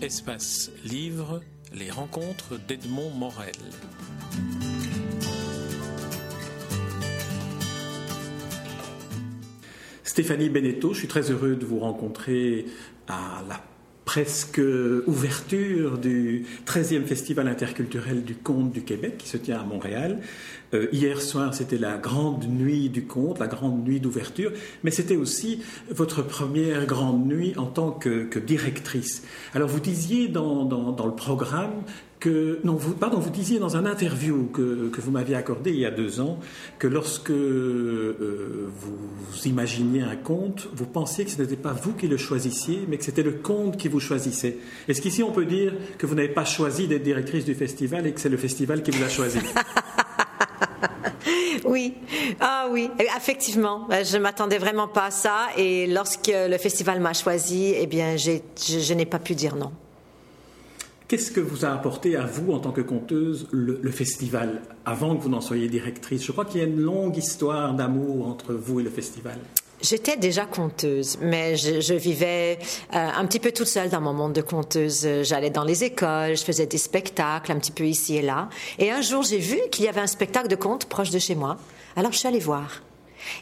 Espace Livre, les rencontres d'Edmond Morel. Stéphanie Beneteau, je suis très heureux de vous rencontrer à la presque ouverture du 13e Festival interculturel du conte du Québec qui se tient à Montréal. Euh, hier soir, c'était la grande nuit du conte, la grande nuit d'ouverture, mais c'était aussi votre première grande nuit en tant que, directrice. Alors vous disiez dans, dans le programme que, non, vous, pardon, vous disiez dans un interview que, que vous m'aviez accordé il y a deux ans que lorsque euh, vous imaginiez un conte, vous pensiez que ce n'était pas vous qui le choisissiez, mais que c'était le conte qui vous choisissait. Est-ce qu'ici on peut dire que vous n'avez pas choisi d'être directrice du festival et que c'est le festival qui vous a choisi? Oui, ah oui, effectivement, ben, je m'attendais vraiment pas à ça et lorsque le festival m'a choisi, eh bien, je, je n'ai pas pu dire non. Qu'est-ce que vous a apporté à vous, en tant que conteuse, le, festival, avant que vous n'en soyez directrice? Je crois qu'il y a une longue histoire d'amour entre vous et le festival. J'étais déjà conteuse, mais je, je vivais euh, un petit peu toute seule dans mon monde de conteuse. J'allais dans les écoles, je faisais des spectacles un petit peu ici et là. Et un jour, j'ai vu qu'il y avait un spectacle de conte proche de chez moi. Alors, je suis allée voir.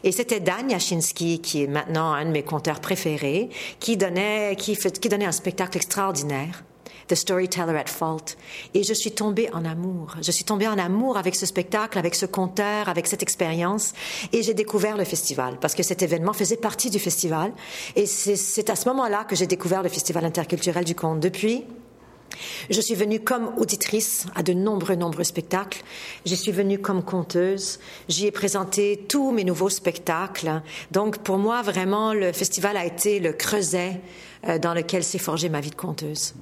Et c'était Dan Yashinsky, qui est maintenant un de mes conteurs préférés, qui donnait, qui, fait, qui donnait un spectacle extraordinaire. The Storyteller at Fault. Et je suis tombée en amour. Je suis tombée en amour avec ce spectacle, avec ce conteur, avec cette expérience. Et j'ai découvert le festival, parce que cet événement faisait partie du festival. Et c'est à ce moment-là que j'ai découvert le Festival interculturel du conte. Depuis, je suis venue comme auditrice à de nombreux, nombreux spectacles. Je suis venue comme conteuse. J'y ai présenté tous mes nouveaux spectacles. Donc, pour moi, vraiment, le festival a été le creuset euh, dans lequel s'est forgée ma vie de conteuse.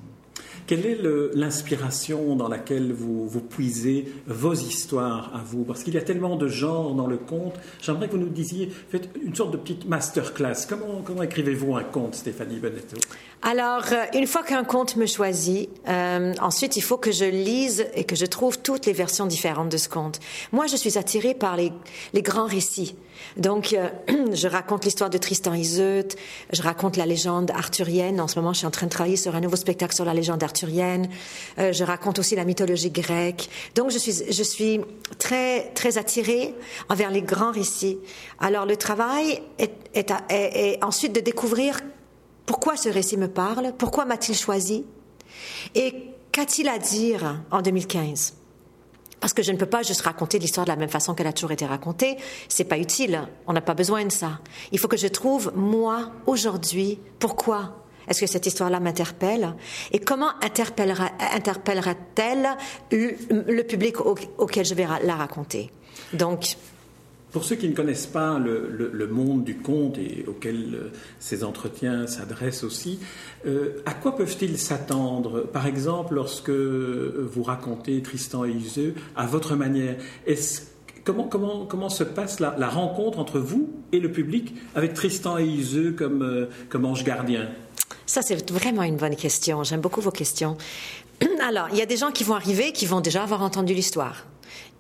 Quelle est l'inspiration dans laquelle vous, vous puisez vos histoires à vous? Parce qu'il y a tellement de genres dans le conte. J'aimerais que vous nous disiez, faites une sorte de petite masterclass. Comment, comment écrivez-vous un conte, Stéphanie Benetto Alors, euh, une fois qu'un conte me choisit, euh, ensuite, il faut que je lise et que je trouve toutes les versions différentes de ce conte. Moi, je suis attirée par les, les grands récits. Donc, euh, je raconte l'histoire de Tristan Iseut, je raconte la légende arthurienne. En ce moment, je suis en train de travailler sur un nouveau spectacle sur la légende arthurienne. Euh, je raconte aussi la mythologie grecque. Donc, je suis, je suis très, très attirée envers les grands récits. Alors, le travail est, est, est, est ensuite de découvrir pourquoi ce récit me parle, pourquoi m'a-t-il choisi? Et qu'a-t-il à dire en 2015 parce que je ne peux pas juste raconter l'histoire de la même façon qu'elle a toujours été racontée. C'est pas utile. On n'a pas besoin de ça. Il faut que je trouve, moi, aujourd'hui, pourquoi est-ce que cette histoire-là m'interpelle? Et comment interpellera-t-elle le public auquel je vais la raconter? Donc, pour ceux qui ne connaissent pas le, monde du conte et auquel euh, ces entretiens s'adressent aussi, euh, à quoi peuvent-ils s'attendre? Par exemple, lorsque vous racontez Tristan et Iseux à votre manière, comment, se passe la, rencontre entre vous et le public avec Tristan et Iseux comme, euh, comme ange gardien? Ça, c'est vraiment une bonne question. J'aime beaucoup vos questions. Alors, il y a des gens qui vont arriver qui vont déjà avoir entendu l'histoire.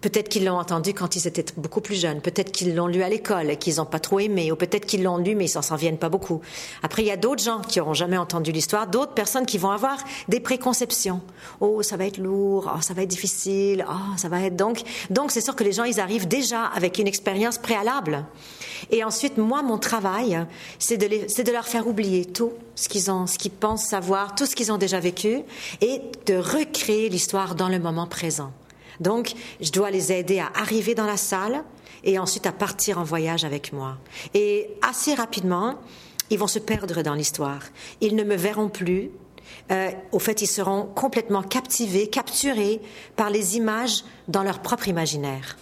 Peut-être qu'ils l'ont entendu quand ils étaient beaucoup plus jeunes. Peut-être qu'ils l'ont lu à l'école et qu'ils n'ont pas trop aimé. Ou peut-être qu'ils l'ont lu mais ils s'en souviennent pas beaucoup. Après, il y a d'autres gens qui n'auront jamais entendu l'histoire. D'autres personnes qui vont avoir des préconceptions. Oh, ça va être lourd. Oh, ça va être difficile. Oh, ça va être donc. Donc, c'est sûr que les gens, ils arrivent déjà avec une expérience préalable. Et ensuite, moi, mon travail, c'est de, de leur faire oublier tout ce qu'ils ont, ce qu'ils pensent savoir, tout ce qu'ils ont déjà vécu et de recréer l'histoire dans le moment présent. Donc, je dois les aider à arriver dans la salle et ensuite à partir en voyage avec moi. Et assez rapidement, ils vont se perdre dans l'histoire. Ils ne me verront plus. Euh, au fait, ils seront complètement captivés, capturés par les images dans leur propre imaginaire.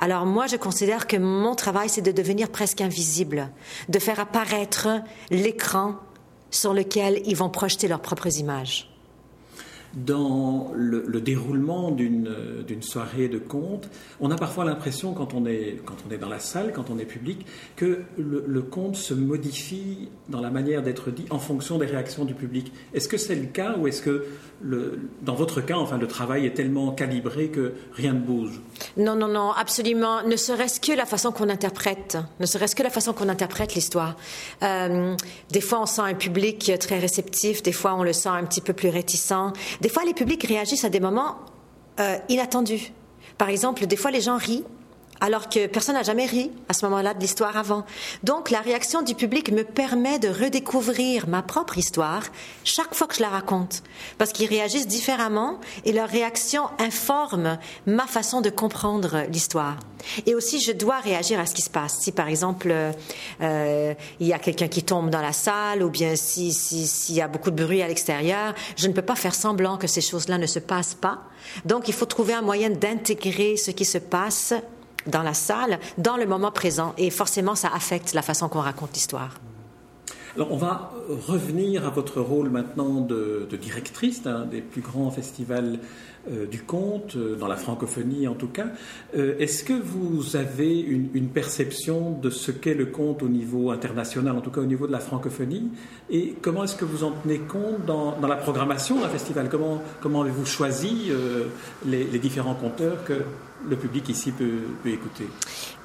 Alors moi, je considère que mon travail, c'est de devenir presque invisible, de faire apparaître l'écran sur lequel ils vont projeter leurs propres images. Dans le, déroulement d'une soirée de conte, on a parfois l'impression, quand, on est, quand on est dans la salle, quand on est public, que le, conte se modifie dans la manière d'être dit en fonction des réactions du public. Est-ce que c'est le cas ou est-ce que, dans votre cas, enfin, le travail est tellement calibré que rien ne bouge? Non, non, non, absolument. Ne serait-ce que la façon qu'on interprète, ne serait-ce que la façon qu'on interprète l'histoire. Euh, des fois, on sent un public très réceptif, des fois, on le sent un petit peu plus réticent. Des fois, les publics réagissent à des moments euh, inattendus. Par exemple, des fois, les gens rient alors que personne n'a jamais ri à ce moment-là de l'histoire avant. Donc la réaction du public me permet de redécouvrir ma propre histoire chaque fois que je la raconte, parce qu'ils réagissent différemment et leur réaction informe ma façon de comprendre l'histoire. Et aussi, je dois réagir à ce qui se passe. Si par exemple euh, il y a quelqu'un qui tombe dans la salle, ou bien s'il si, y a beaucoup de bruit à l'extérieur, je ne peux pas faire semblant que ces choses-là ne se passent pas. Donc il faut trouver un moyen d'intégrer ce qui se passe dans la salle, dans le moment présent. Et forcément, ça affecte la façon qu'on raconte l'histoire. Alors, on va revenir à votre rôle maintenant de, directrice des plus grands festivals euh, du conte, euh, dans la francophonie en tout cas. Euh, est-ce que vous avez une, perception de ce qu'est le conte au niveau international, en tout cas au niveau de la francophonie? Et comment est-ce que vous en tenez compte dans, la programmation d'un festival? Comment, avez-vous choisi les, différents conteurs le public ici peut, écouter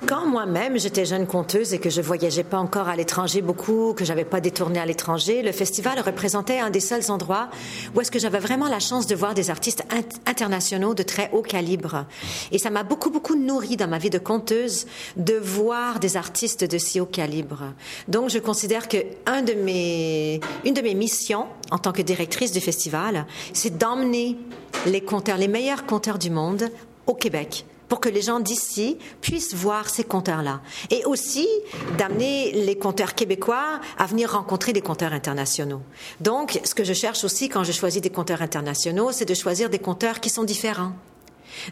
Quand moi-même j'étais jeune conteuse et que je voyageais pas encore à l'étranger beaucoup, que j'avais pas détourné à l'étranger, le festival représentait un des seuls endroits où est-ce que j'avais vraiment la chance de voir des artistes internationaux de très haut calibre. Et ça m'a beaucoup beaucoup nourri dans ma vie de conteuse de voir des artistes de si haut calibre. Donc je considère que de mes, une de mes missions en tant que directrice du festival, c'est d'emmener les conteurs, les meilleurs conteurs du monde au Québec pour que les gens d'ici puissent voir ces compteurs-là. Et aussi d'amener les compteurs québécois à venir rencontrer des compteurs internationaux. Donc, ce que je cherche aussi quand je choisis des compteurs internationaux, c'est de choisir des compteurs qui sont différents.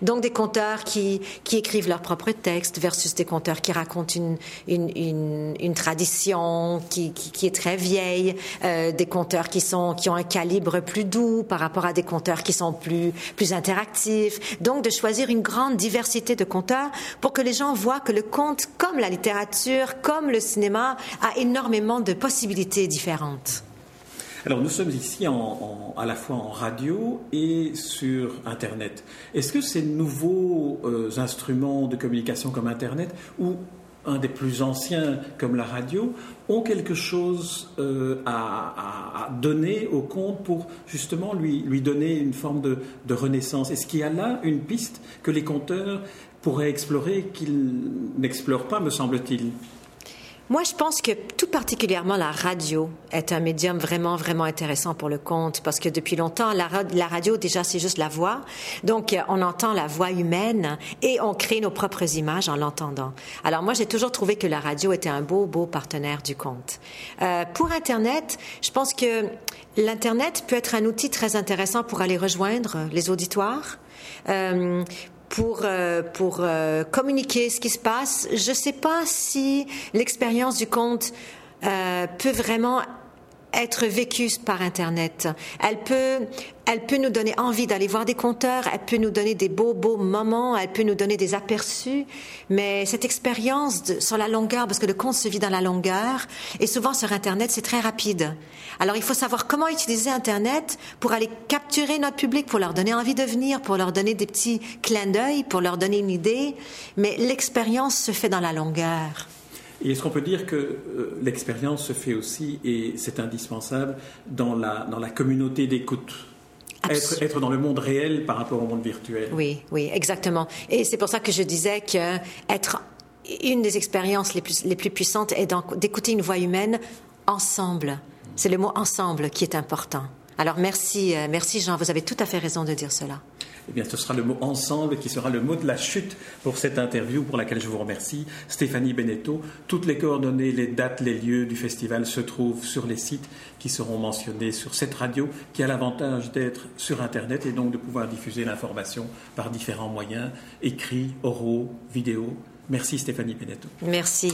Donc des conteurs qui, qui écrivent leurs propres textes versus des conteurs qui racontent une, une, une, une tradition qui, qui, qui, est très vieille, euh, des conteurs qui, sont, qui ont un calibre plus doux par rapport à des conteurs qui sont plus, plus interactifs. Donc de choisir une grande diversité de conteurs pour que les gens voient que le conte, comme la littérature, comme le cinéma, a énormément de possibilités différentes. Alors nous sommes ici à la fois en radio et sur Internet. Est-ce que ces nouveaux euh, instruments de communication comme Internet ou un des plus anciens comme la radio ont quelque chose euh, à, donner au conte pour justement lui, lui donner une forme de, de renaissance? Est-ce qu'il y a là une piste que les conteurs pourraient explorer qu'ils n'explorent pas, me semble-t-il? Moi, je pense que tout particulièrement la radio est un médium vraiment, vraiment intéressant pour le conte parce que depuis longtemps, la, radio, déjà, c'est juste la voix. Donc, euh, on entend la voix humaine et on crée nos propres images en l'entendant. Alors, moi, j'ai toujours trouvé que la radio était un beau, beau partenaire du conte. Euh, pour Internet, je pense que l'Internet peut être un outil très intéressant pour aller rejoindre les auditoires. Euh, pour, euh, pour euh, communiquer ce qui se passe. Je ne sais pas si l'expérience du conte euh, peut vraiment être vécue par Internet. Elle peut, elle peut nous donner envie d'aller voir des conteurs, elle peut nous donner des beaux, beaux moments, elle peut nous donner des aperçus, mais cette expérience sur la longueur, parce que le conte se vit dans la longueur, et souvent sur Internet, c'est très rapide. Alors il faut savoir comment utiliser Internet pour aller capturer notre public, pour leur donner envie de venir, pour leur donner des petits clins d'œil, pour leur donner une idée, mais l'expérience se fait dans la longueur. Et est-ce qu'on peut dire que euh, l'expérience se fait aussi, et c'est indispensable, dans la, dans la communauté d'écoute? Être, être, dans le monde réel par rapport au monde virtuel. Oui, oui, exactement. Et c'est pour ça que je disais que être une des expériences les plus, les plus puissantes est d'écouter une voix humaine ensemble. C'est le mot ensemble qui est important. Alors merci, euh, merci Jean, vous avez tout à fait raison de dire cela eh bien, ce sera le mot ensemble qui sera le mot de la chute pour cette interview pour laquelle je vous remercie. Stéphanie Beneteau, toutes les coordonnées, les dates, les lieux du festival se trouvent sur les sites qui seront mentionnés sur cette radio qui a l'avantage d'être sur Internet et donc de pouvoir diffuser l'information par différents moyens, écrits, oraux, vidéo. Merci Stéphanie Beneteau. Merci.